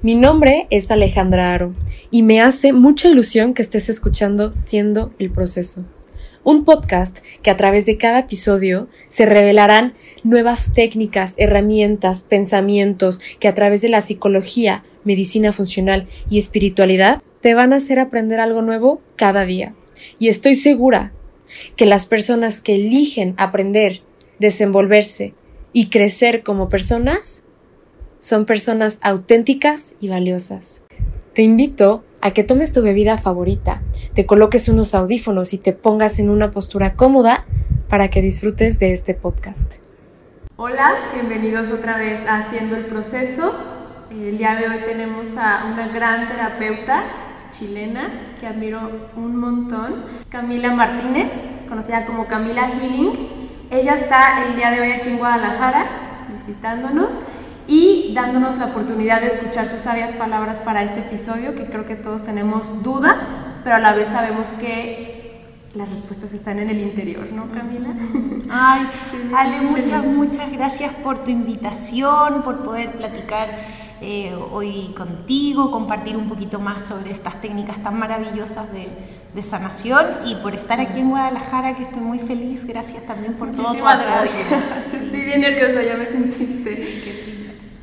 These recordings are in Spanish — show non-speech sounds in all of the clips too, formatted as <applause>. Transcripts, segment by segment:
Mi nombre es Alejandra Aro y me hace mucha ilusión que estés escuchando Siendo el Proceso, un podcast que a través de cada episodio se revelarán nuevas técnicas, herramientas, pensamientos que a través de la psicología, medicina funcional y espiritualidad te van a hacer aprender algo nuevo cada día. Y estoy segura que las personas que eligen aprender, desenvolverse y crecer como personas son personas auténticas y valiosas. Te invito a que tomes tu bebida favorita, te coloques unos audífonos y te pongas en una postura cómoda para que disfrutes de este podcast. Hola, bienvenidos otra vez a Haciendo el Proceso. El día de hoy tenemos a una gran terapeuta chilena que admiro un montón, Camila Martínez, conocida como Camila Healing. Ella está el día de hoy aquí en Guadalajara visitándonos y dándonos la oportunidad de escuchar sus sabias palabras para este episodio, que creo que todos tenemos dudas, pero a la vez sabemos que las respuestas están en el interior, ¿no, Camila? Ay, <laughs> Ale, muchas, muchas gracias por tu invitación, por poder platicar eh, hoy contigo, compartir un poquito más sobre estas técnicas tan maravillosas de, de, sanación y por estar aquí en Guadalajara, que estoy muy feliz. Gracias también por todo tu apoyo. <laughs> Estoy bien nerviosa, ya me sentiste.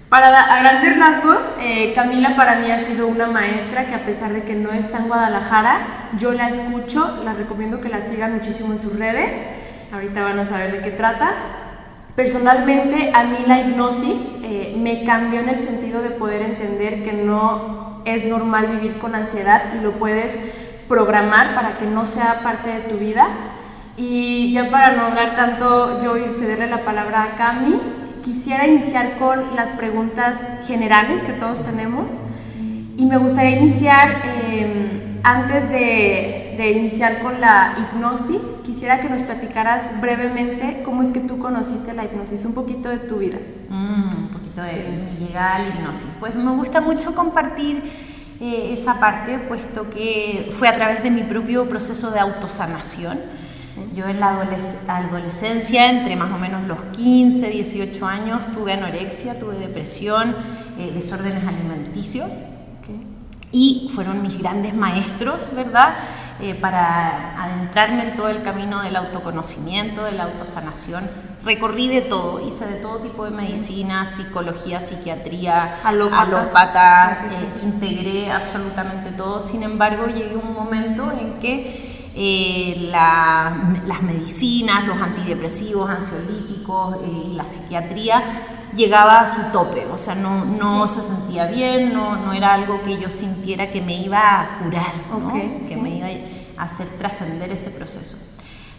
Para a grandes rasgos, eh, Camila para mí ha sido una maestra que a pesar de que no está en Guadalajara, yo la escucho, la recomiendo que la sigan muchísimo en sus redes, ahorita van a saber de qué trata. Personalmente a mí la hipnosis eh, me cambió en el sentido de poder entender que no es normal vivir con ansiedad y lo puedes programar para que no sea parte de tu vida. Y ya para no hablar tanto, yo cederle la palabra a Cami quisiera iniciar con las preguntas generales que todos tenemos y me gustaría iniciar, em, antes de, de, iniciar con la hipnosis, quisiera que nos platicaras brevemente cómo es que tú conociste la hipnosis, un poquito de tu vida. Mm, un poquito de mi llegada a la hipnosis. Pues me gusta mucho compartir eh, esa parte, puesto que fue a través de mi propio proceso de autosanación yo en la adolescencia, entre más o menos los 15, 18 años, tuve anorexia, tuve depresión, eh, desórdenes alimenticios. Y fueron mis grandes maestros, ¿verdad? Eh, para adentrarme en todo el camino del autoconocimiento, de la autosanación. Recorrí de todo, hice de todo tipo de medicina, psicología, psiquiatría, alópata, eh, integré absolutamente todo. Sin embargo, llegué a un momento en que eh, las medicinas, los antidepresivos, ansiolíticos eh, y la psiquiatría llegaba a su tope, o sea, no, no se sentía bien, no, no, era algo que yo sintiera que me iba a curar, que me iba a hacer trascender ese proceso.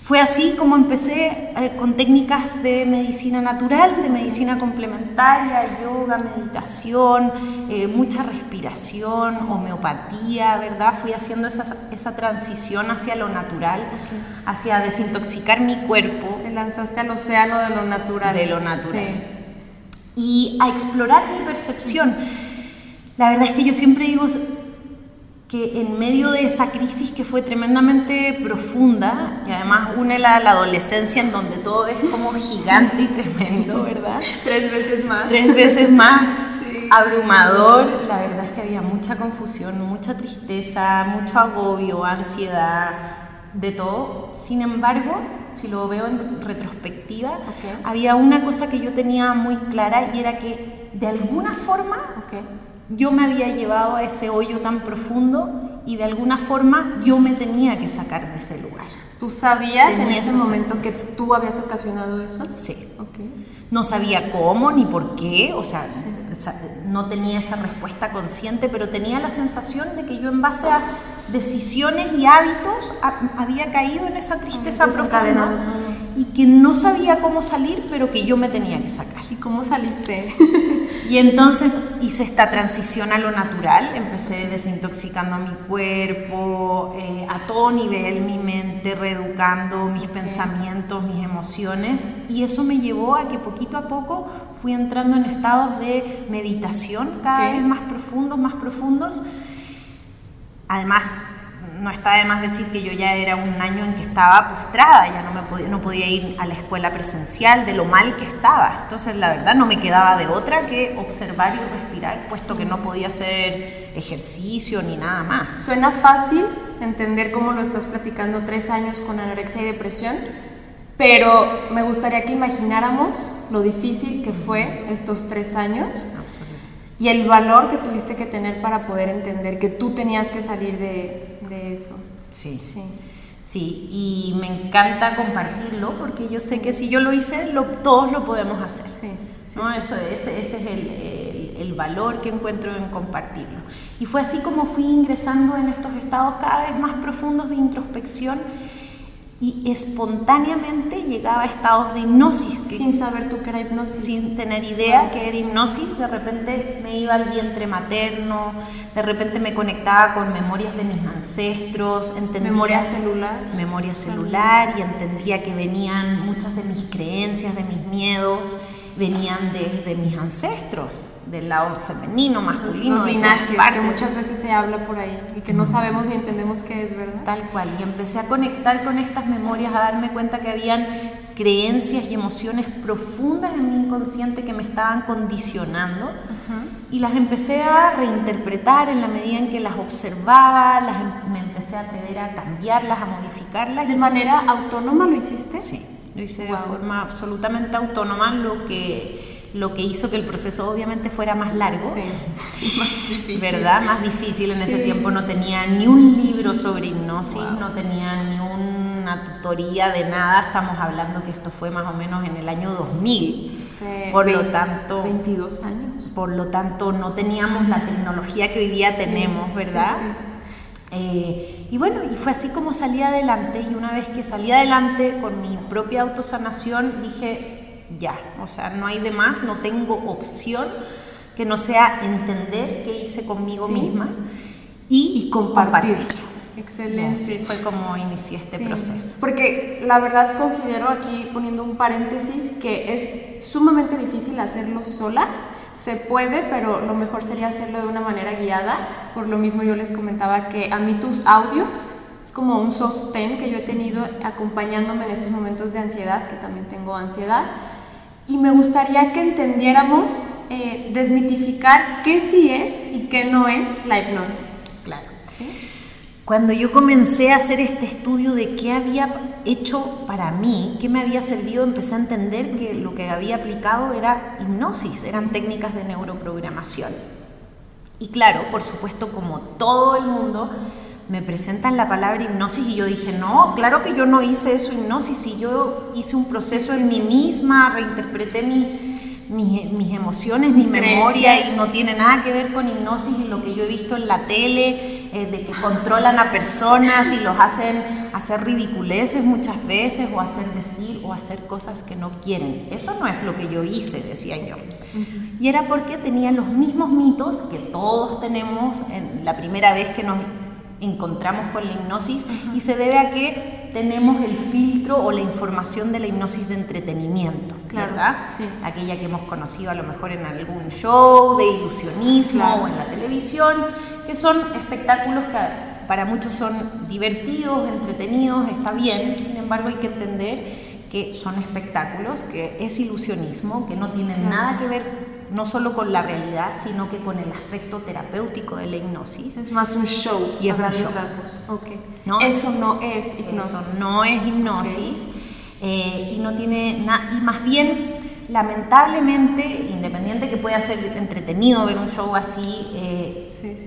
Fue así como empecé eh, con técnicas de medicina natural, de medicina complementaria, yoga, meditación, eh, mucha respiración, homeopatía, ¿verdad? Fui haciendo esa, esa transición hacia lo natural, hacia desintoxicar mi cuerpo. Te lanzaste al océano de lo natural. De lo natural. Y a explorar mi percepción. La verdad es que yo siempre digo, que en medio de esa crisis que fue tremendamente profunda y además une la, la adolescencia en donde todo es como gigante y tremendo, ¿verdad? Tres veces más. Tres veces más. Abrumador, la verdad es que había mucha confusión, mucha tristeza, mucho agobio, ansiedad, de todo. Sin embargo, si lo veo en retrospectiva, había una cosa que yo tenía muy clara y era que de alguna forma yo me había llevado a ese hoyo tan profundo y de alguna forma yo me tenía que sacar de ese lugar. ¿Tú sabías en ese momento que tú habías ocasionado eso? Sí. No sabía cómo ni por qué, o sea, no tenía esa respuesta consciente, pero tenía la sensación de que yo en base a decisiones y hábitos había caído en esa tristeza profunda y que no sabía cómo salir, pero que yo me tenía que sacar. ¿Y cómo saliste? <laughs> y entonces hice esta transición a lo natural, empecé desintoxicando mi cuerpo, eh, a todo nivel, mi mente, reeducando mis pensamientos, mis emociones, y eso me llevó a que poquito a poco fui entrando en estados de meditación cada vez más profundos, más profundos. Además, no está de más decir que yo ya era un año en que estaba postrada, ya no, me podía, no podía ir a la escuela presencial de lo mal que estaba. Entonces, la verdad, no me quedaba de otra que observar y respirar, puesto que no podía hacer ejercicio ni nada más. Suena fácil entender cómo lo estás platicando tres años con anorexia y depresión, pero me gustaría que imagináramos lo difícil que fue estos tres años y el valor que tuviste que tener para poder entender que tú tenías que salir de, de eso. Sí. sí. Sí, y me encanta compartirlo porque yo sé que si yo lo hice, lo, todos lo podemos hacer. Sí, ¿no? Eso, ese, ese es el, el, el, valor que encuentro en compartirlo. Y fue así como fui ingresando en estos estados cada vez más profundos de introspección y espontáneamente llegaba a estados de hipnosis. sin saber tú que era hipnosis. Sin tener idea que era hipnosis, de repente me iba al vientre materno, de repente me conectaba con memorias de mis ancestros, entendía... Memoria celular. Memoria celular y entendía que venían muchas de mis creencias, de mis miedos, venían desde mis ancestros del lado femenino, masculino, los linajes, que muchas veces se habla por ahí y que no sabemos ni entendemos qué es, ¿verdad? Tal cual, y empecé a conectar con estas memorias, a darme cuenta que habían creencias y emociones profundas en mi inconsciente que me estaban condicionando y las empecé a reinterpretar en la medida en que las observaba, las, em, me empecé a atrever a cambiarlas, a modificarlas. ¿De manera autónoma lo hiciste? Sí, lo hice de forma absolutamente autónoma, lo que lo que hizo que el proceso obviamente fuera más largo, sí, más difícil. ¿verdad? Más difícil en ese tiempo, no tenía ni un libro sobre hipnosis, no tenía ni una tutoría de nada, estamos hablando que esto fue más o menos en el año 2000. por lo tanto, 22 años. Por lo tanto, no teníamos la tecnología que hoy día tenemos, ¿verdad? Eh, y bueno, y fue así como salí adelante y una vez que salí adelante con mi propia autosanación, dije, ya, o sea, no hay de más, no tengo opción que no sea entender qué hice conmigo misma y, compartir. Excelente. fue como inicié este proceso. Porque la verdad considero aquí, poniendo un paréntesis, que es sumamente difícil hacerlo sola. Se puede, pero lo mejor sería hacerlo de una manera guiada. Por lo mismo yo les comentaba que a mí tus audios es como un sostén que yo he tenido acompañándome en estos momentos de ansiedad, que también tengo ansiedad y me gustaría que entendiéramos, eh, desmitificar qué sí es y qué no es la hipnosis. Claro. Cuando yo comencé a hacer este estudio de qué había hecho para mí, qué me había servido, empecé a entender que lo que había aplicado era hipnosis, eran técnicas de neuroprogramación. Y claro, por supuesto, como todo el mundo, me presentan la palabra hipnosis y yo dije, no, claro que yo no hice eso hipnosis, y yo hice un proceso en mí misma, reinterpreté mis emociones, mi memoria y no tiene nada que ver con hipnosis y lo que yo he visto en la tele, eh, de que controlan a personas y los hacen hacer ridiculeces muchas veces o hacer decir o hacer cosas que no quieren. Eso no es lo que yo hice, decía yo. Y era porque tenía los mismos mitos que todos tenemos en la primera vez que nos encontramos con la hipnosis y se debe a que tenemos el filtro o la información de la hipnosis de entretenimiento, ¿verdad? Sí. Aquella que hemos conocido a lo mejor en algún show de ilusionismo o en la televisión, que son espectáculos que para muchos son divertidos, entretenidos, está bien, sin embargo hay que entender que son espectáculos, que es ilusionismo, que no tienen nada que ver no solo con la realidad, sino que con el aspecto terapéutico de la hipnosis. Es más un show y es rasgos. Okay. ¿No? Eso no es hipnosis. Eso no es hipnosis eh, y no tiene nada, y más bien lamentablemente, independiente que pueda ser entretenido ver un show así, eh,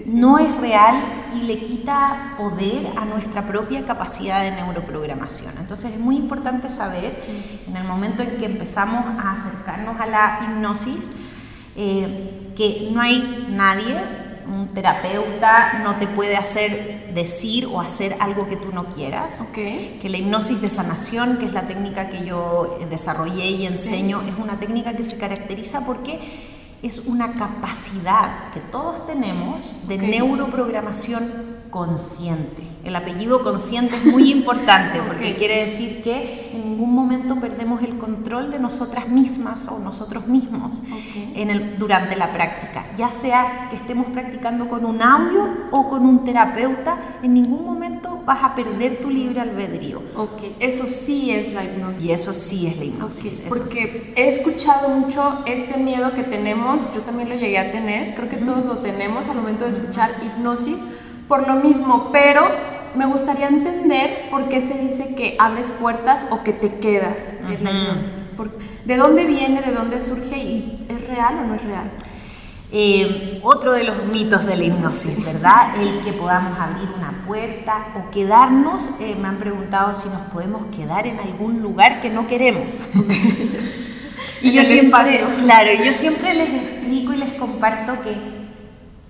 no es real y le quita poder a nuestra propia capacidad de neuroprogramación. Entonces es muy importante saber, en el momento en que empezamos a acercarnos a la hipnosis, eh, que no hay nadie, un terapeuta no te puede hacer decir o hacer algo que tú no quieras. Que la hipnosis de sanación, que es la técnica que yo desarrollé y enseño, es una técnica que se caracteriza porque es una capacidad que todos tenemos de neuroprogramación consciente. El apellido consciente es muy importante <laughs> porque quiere decir que en ningún momento perdemos el control de nosotras mismas o nosotros mismos en el, durante la práctica. Ya sea que estemos practicando con un audio o con un terapeuta, en ningún momento vas a perder tu libre albedrío. Ok, eso sí es la hipnosis. Y eso sí es la hipnosis. porque he escuchado mucho este miedo que tenemos, yo también lo llegué a tener, creo que todos lo tenemos al momento de escuchar hipnosis por lo mismo, pero me gustaría entender por qué se dice que abres puertas o que te quedas en la hipnosis. ¿De dónde viene, de dónde surge y es real o no es real? Eh, otro de los mitos de la hipnosis, ¿verdad? El que podamos abrir una puerta o quedarnos. Eh, me han preguntado si nos podemos quedar en algún lugar que no queremos. <laughs> y yo siempre, claro, yo siempre les explico y les comparto que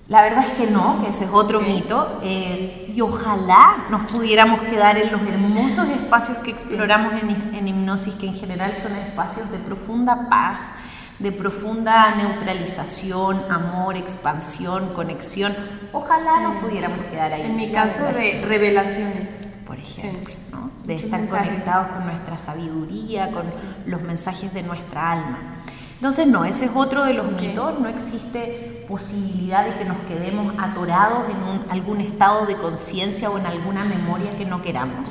la verdad es que no, que ese es otro mito. Eh, y ojalá nos pudiéramos quedar en los hermosos espacios que exploramos en, en, hipnosis, que en general son espacios de profunda paz, de profunda neutralización, amor, expansión, conexión. Ojalá nos pudiéramos quedar ahí. En mi caso de revelaciones. Por ejemplo, ¿no? de estar conectados con nuestra sabiduría, con los mensajes de nuestra alma. Entonces, no, ese es otro de los mitos, no existe posibilidad de que nos quedemos atorados en algún estado de conciencia o en alguna memoria que no queramos.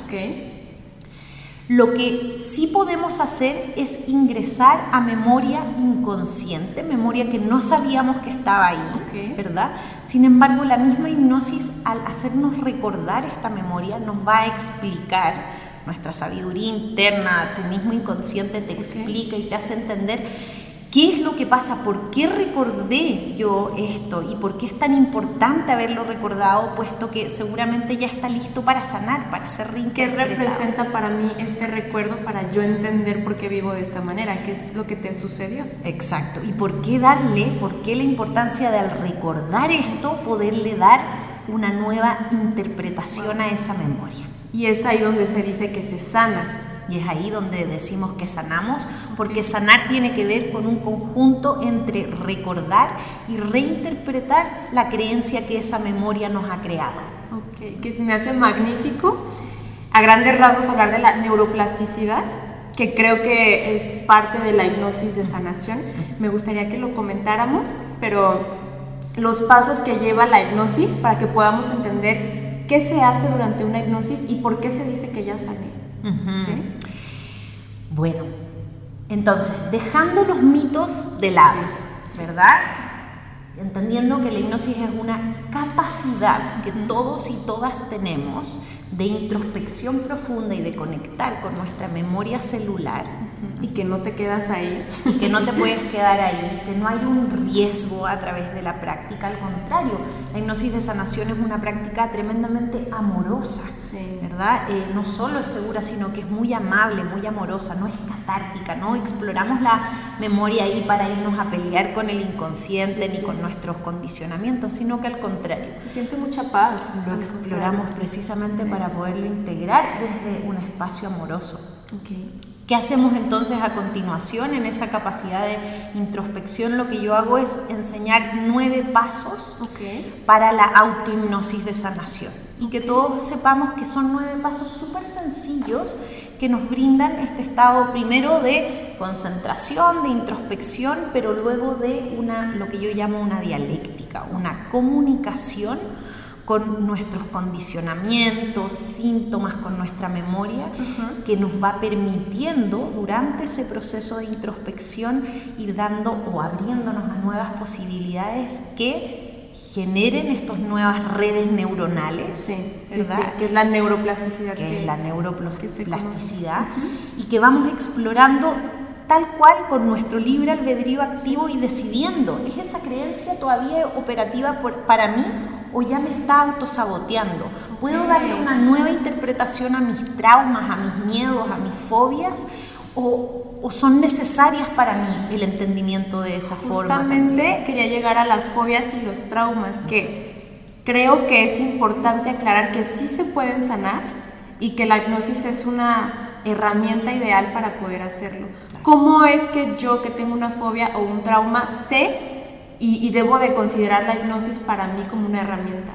Lo que sí podemos hacer es ingresar a memoria inconsciente, memoria que no sabíamos que estaba ahí, ¿verdad? Sin embargo, la misma hipnosis, al hacernos recordar esta memoria, nos va a explicar, nuestra sabiduría interna, tu mismo inconsciente te explica y te hace entender ¿Qué es lo que pasa? ¿Por qué recordé yo esto? ¿Y por qué es tan importante haberlo recordado, puesto que seguramente ya está listo para sanar, para ser reinterpretado? ¿Qué representa para mí este recuerdo para yo entender por qué vivo de esta manera? ¿Qué es lo que te sucedió? Exacto. ¿Y por qué darle, por qué la importancia de al recordar esto, poderle dar una nueva interpretación a esa memoria? Y es ahí donde se dice que se sana y es ahí donde decimos que sanamos, porque sanar tiene que ver con un conjunto entre recordar y reinterpretar la creencia que esa memoria nos ha creado. Ok, que se me hace magnífico. A grandes rasgos hablar de la neuroplasticidad, que creo que es parte de la hipnosis de sanación. Me gustaría que lo comentáramos, pero los pasos que lleva la hipnosis para que podamos entender qué se hace durante una hipnosis y por qué se dice que ya sané. Bueno, entonces, dejando los mitos de lado, ¿verdad? Entendiendo que la hipnosis es una capacidad que todos y todas tenemos de introspección profunda y de conectar con nuestra memoria celular. Y que no te quedas ahí. Y que no te <laughs> puedes quedar ahí, que no hay un riesgo a través de la práctica, al contrario, la hipnosis de sanación es una práctica tremendamente amorosa, ¿verdad? Eh, no solo es segura, sino que es muy amable, muy amorosa, no es catártica, no exploramos la memoria ahí para irnos a pelear con el inconsciente ni con nuestros condicionamientos, sino que al contrario. Se siente mucha paz. Lo exploramos precisamente para poderlo integrar desde un espacio amoroso. ¿Qué hacemos entonces a continuación en esa capacidad de introspección? Lo que yo hago es enseñar nueve pasos para la autohipnosis de sanación. Y que todos sepamos que son nueve pasos súper sencillos que nos brindan este estado primero de concentración, de introspección, pero luego de una, lo que yo llamo una dialéctica, una comunicación con nuestros condicionamientos, síntomas, con nuestra memoria, que nos va permitiendo durante ese proceso de introspección ir dando o abriéndonos a nuevas posibilidades que generen estas nuevas redes neuronales, ¿verdad? que es la neuroplasticidad. Que, es la neuroplasticidad y que vamos explorando tal cual con nuestro libre albedrío activo y decidiendo. ¿Es esa creencia todavía operativa para mí o ya me está autosaboteando? ¿Puedo darle una nueva interpretación a mis traumas, a mis miedos, a mis fobias? ¿O, o son necesarias para mí el entendimiento de esa forma? Justamente quería llegar a las fobias y los traumas, que creo que es importante aclarar que sí se pueden sanar y que la hipnosis es una herramienta ideal para poder hacerlo. ¿Cómo es que yo que tengo una fobia o un trauma sé y, debo de considerar la hipnosis para mí como una herramienta.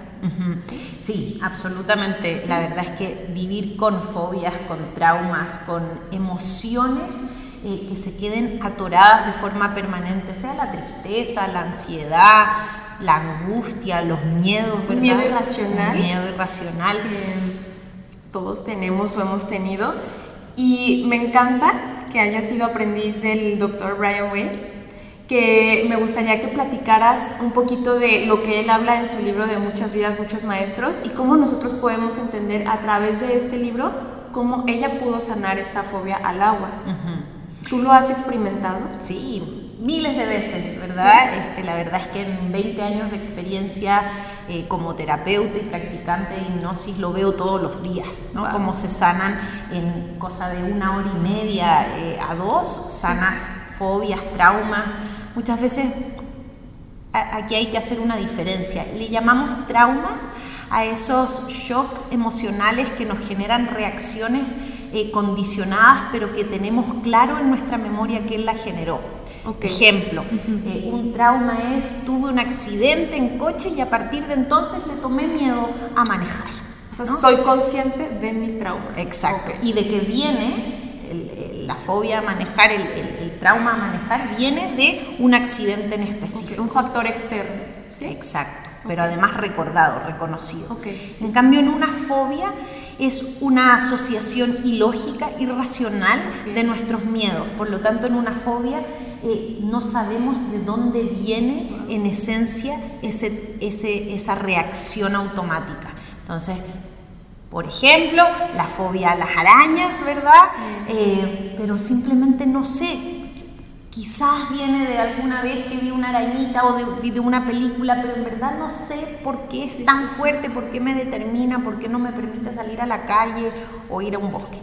¿Sí? absolutamente. La verdad es que vivir con fobias, con traumas, con emociones eh, que se queden atoradas de forma permanente, sea la tristeza, la ansiedad, la angustia, los miedos, ¿verdad? Miedo irracional. miedo irracional. Que todos tenemos o hemos tenido. Y me encanta que haya sido aprendiz del doctor Brian Weiss que me gustaría que platicaras un poquito de lo que él habla en su libro de Muchas vidas, muchos maestros y cómo nosotros podemos entender a través de este libro cómo ella pudo sanar esta fobia al agua. ¿Tú lo has experimentado? Sí, miles de veces, ¿verdad? Este, la verdad es que en 20 años de experiencia eh, como terapeuta y practicante de hipnosis lo veo todos los días, ¿no? Cómo se sanan en cosa de una hora y media eh, a dos, sanas fobias, traumas. Muchas veces aquí hay que hacer una diferencia. Le llamamos traumas a esos shocks emocionales que nos generan reacciones eh, condicionadas, pero que tenemos claro en nuestra memoria quién la generó. Ejemplo, eh, un trauma es tuve un accidente en coche y a partir de entonces le tomé miedo a manejar. O sea, soy consciente de mi trauma. Exacto. Y de que viene la fobia a manejar, el, trauma a manejar, viene de un accidente en específico. un factor externo. ¿sí? Exacto, pero además recordado, reconocido. En cambio, en una fobia es una asociación ilógica, irracional de nuestros miedos. Por lo tanto, en una fobia eh, no sabemos de dónde viene en esencia ese, ese, esa reacción automática. Entonces, por ejemplo, la fobia a las arañas, ¿verdad? Eh, pero simplemente no sé. Quizás viene de alguna vez que vi una arañita o de, de, una película, pero en verdad no sé por qué es tan fuerte, por qué me determina, por qué no me permite salir a la calle o ir a un bosque.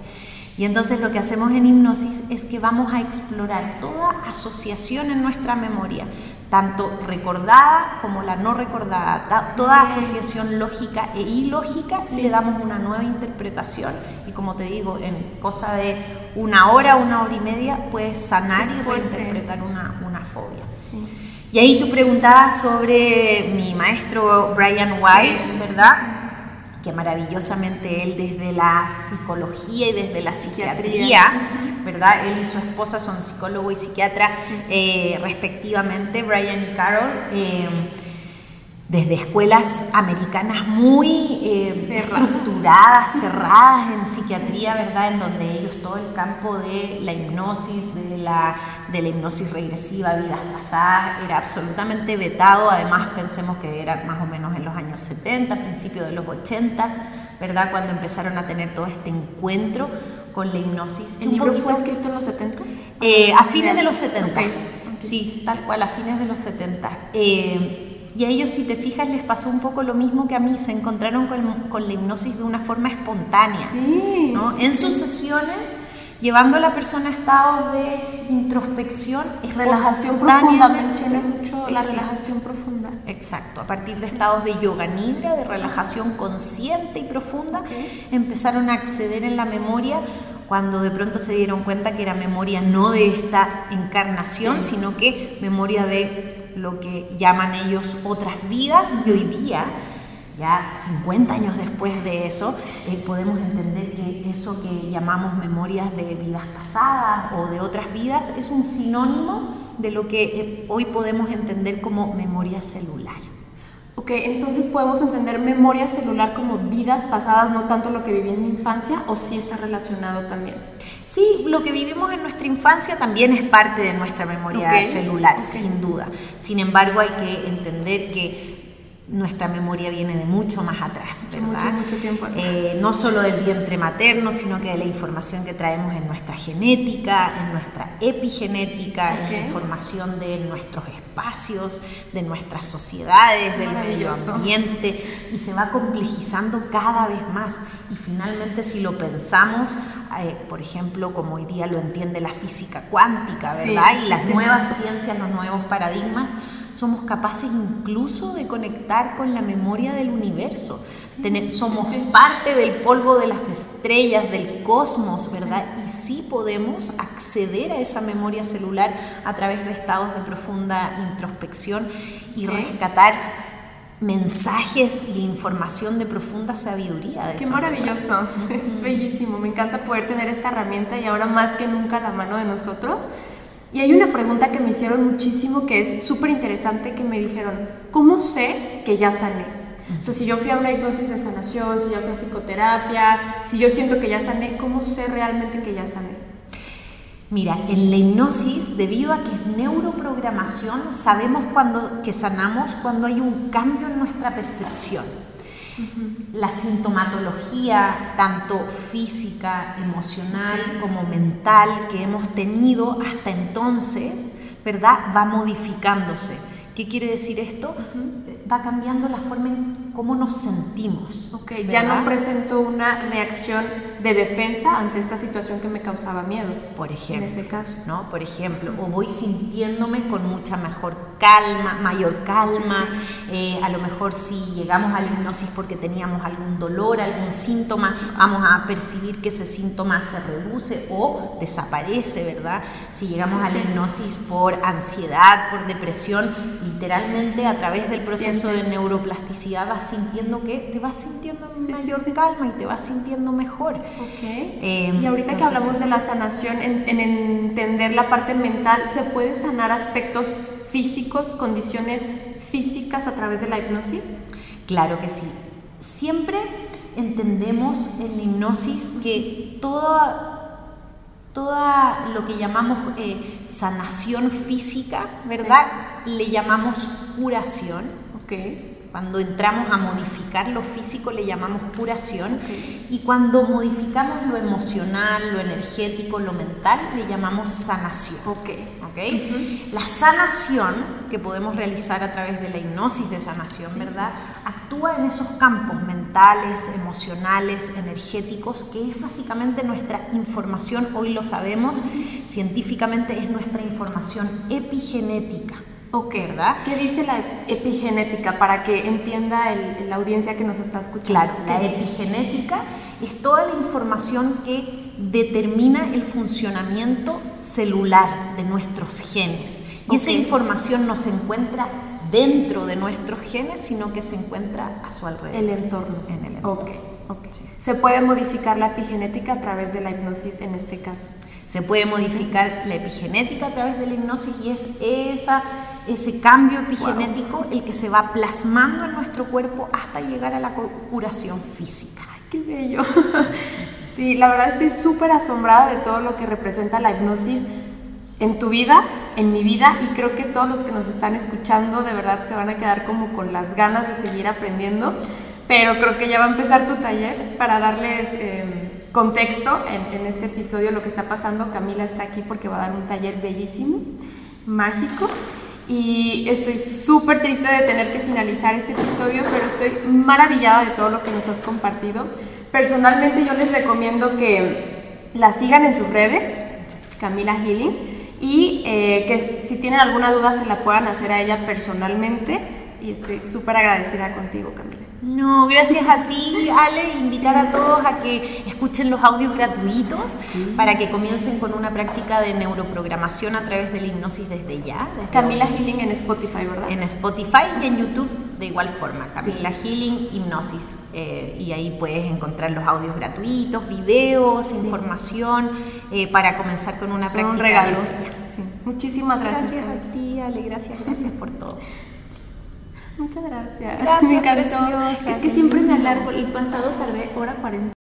Y entonces lo que hacemos en hipnosis es que vamos a explorar toda asociación en nuestra memoria, tanto recordada como la no recordada, toda asociación lógica e ilógica, y le damos una nueva interpretación. Y como te digo, en cosa de una hora, una hora y media, puedes sanar y reinterpretar una, una fobia. Y ahí tú preguntabas sobre mi maestro Brian Weiss, ¿verdad? Que maravillosamente él desde la psicología y desde la psiquiatría, ¿verdad? Él y su esposa son psicólogo y psiquiatra eh, respectivamente, Brian y Carol. Eh, desde escuelas americanas muy eh, estructuradas, cerradas en psiquiatría, ¿verdad? En donde ellos todo el campo de la hipnosis, de la, de la hipnosis regresiva, vidas pasadas, era absolutamente vetado. Además, pensemos que era más o menos en los años 70, principios de los 80, ¿verdad? Cuando empezaron a tener todo este encuentro con la hipnosis. ¿El libro fue escrito en los 70? Eh, a fines de los 70. Sí, tal cual, a fines de los 70. Eh, y a ellos, si te fijas, les pasó un poco lo mismo que a mí, se encontraron con, la hipnosis de una forma espontánea. ¿no? en sus sesiones, llevando a la persona a estados de introspección, relajación profunda, menciona mucho la relajación profunda. Exacto, a partir de estados de yoga nidra, de relajación consciente y profunda, empezaron a acceder en la memoria cuando de pronto se dieron cuenta que era memoria no de esta encarnación, sino que memoria de lo que llaman ellos otras vidas y hoy día, ya 50 años después de eso, eh, podemos entender que eso que llamamos memorias de vidas pasadas o de otras vidas es un sinónimo de lo que eh, hoy podemos entender como memoria celular. Ok, entonces podemos entender memoria celular como vidas pasadas, no tanto lo que viví en mi infancia, o sí está relacionado también. Sí, lo que vivimos en nuestra infancia también es parte de nuestra memoria celular, sin duda. Sin embargo, hay que entender que nuestra memoria viene de mucho más atrás, ¿verdad? Mucho, tiempo eh, no solo del vientre materno, sino que de la información que traemos en nuestra genética, en nuestra epigenética, en la información de nuestros espacios, de nuestras sociedades, del medio ambiente, y se va complejizando cada vez más. Y finalmente, si lo pensamos, eh, por ejemplo, como hoy día lo entiende la física cuántica, ¿verdad? y las nuevas ciencias, los nuevos paradigmas, somos capaces incluso de conectar con la memoria del universo. somos parte del polvo de las estrellas, del cosmos, ¿verdad? Y sí podemos acceder a esa memoria celular a través de estados de profunda introspección y rescatar mensajes y información de profunda sabiduría. De Qué maravilloso, es bellísimo, me encanta poder tener esta herramienta y ahora más que nunca a la mano de nosotros. Y hay una pregunta que me hicieron muchísimo que es súper interesante que me dijeron, ¿cómo sé que ya sané? O sea, si yo fui a una hipnosis de sanación, si ya fui a psicoterapia, si yo siento que ya sané, ¿cómo sé realmente que ya sané? Mira, en la hipnosis, debido a que es neuroprogramación, sabemos cuando, que sanamos cuando hay un cambio en nuestra percepción. La sintomatología, tanto física, emocional como mental, que hemos tenido hasta entonces, ¿verdad? Va modificándose. ¿Qué quiere decir esto? Va cambiando la forma en cómo nos sentimos. Ok, ya no presento una reacción de defensa ante esta situación que me causaba miedo. Por ejemplo. En ese caso. ¿no? Por ejemplo, o voy sintiéndome con mucha mejor calma, mayor calma. Eh, a lo mejor si llegamos a la hipnosis porque teníamos algún dolor, algún síntoma, vamos a percibir que ese síntoma se reduce o desaparece, ¿verdad? Si llegamos a la hipnosis por ansiedad, por depresión, literalmente a través del proceso de neuroplasticidad vas sintiendo que te vas sintiendo mayor calma y te vas sintiendo mejor. Eh, y ahorita que hablamos de la sanación, en, entender la parte mental, ¿se puede sanar aspectos físicos, condiciones físicas a través de la hipnosis? Claro que sí. Siempre entendemos en la hipnosis que toda, toda lo que llamamos eh, sanación física, ¿verdad? Le llamamos curación. Okay. Cuando entramos a modificar lo físico le llamamos curación y cuando modificamos lo emocional, lo energético, lo mental le llamamos sanación. Okay. ¿okay? La sanación que podemos realizar a través de la hipnosis de sanación, ¿verdad? Actúa en esos campos mentales, emocionales, energéticos, que es básicamente nuestra información, hoy lo sabemos, científicamente es nuestra información epigenética. Ok, ¿verdad? ¿Qué dice la epigenética para que entienda la audiencia que nos está escuchando? Claro, la epigenética es toda la información que determina el funcionamiento celular de nuestros genes. Y esa información no se encuentra dentro de nuestros genes, sino que se encuentra a su alrededor. El entorno. En el entorno. Okay. Okay. Se puede modificar la epigenética a través de la hipnosis en este caso. Se puede modificar la epigenética a través de la hipnosis y es esa ese cambio epigenético el que se va plasmando en nuestro cuerpo hasta llegar a la curación física. Ay, qué bello. <laughs> Sí, la verdad estoy súper asombrada de todo lo que representa la hipnosis en tu vida, en mi vida, y creo que todos los que nos están escuchando de verdad se van a quedar como con las ganas de seguir aprendiendo, pero creo que ya va a empezar tu taller para darles em, contexto en, este episodio, lo que está pasando. Camila está aquí porque va a dar un taller bellísimo, mágico y estoy súper triste de tener que finalizar este episodio, pero estoy maravillada de todo lo que nos has compartido. Personalmente yo les recomiendo que la sigan en sus redes, Camila Healing, y eh, que si tienen alguna duda se la puedan hacer a ella personalmente. Y estoy súper agradecida contigo, Camila. No, gracias a ti, Ale, invitar a todos a que escuchen los audios gratuitos para que comiencen con una práctica de neuroprogramación a través de la hipnosis desde ya. Camila Healing en Spotify, ¿verdad? En Spotify y en YouTube de igual forma, Camila Healing Hipnosis. Eh, y ahí puedes encontrar los audios gratuitos, videos, información eh, para comenzar con una práctica. Un regalo. Muchísimas gracias. Gracias a ti, Ale, gracias, gracias por todo. <laughs> Muchas gracias. Gracias, <laughs> me Es que siempre me alargo. El pasado tardé hora 40.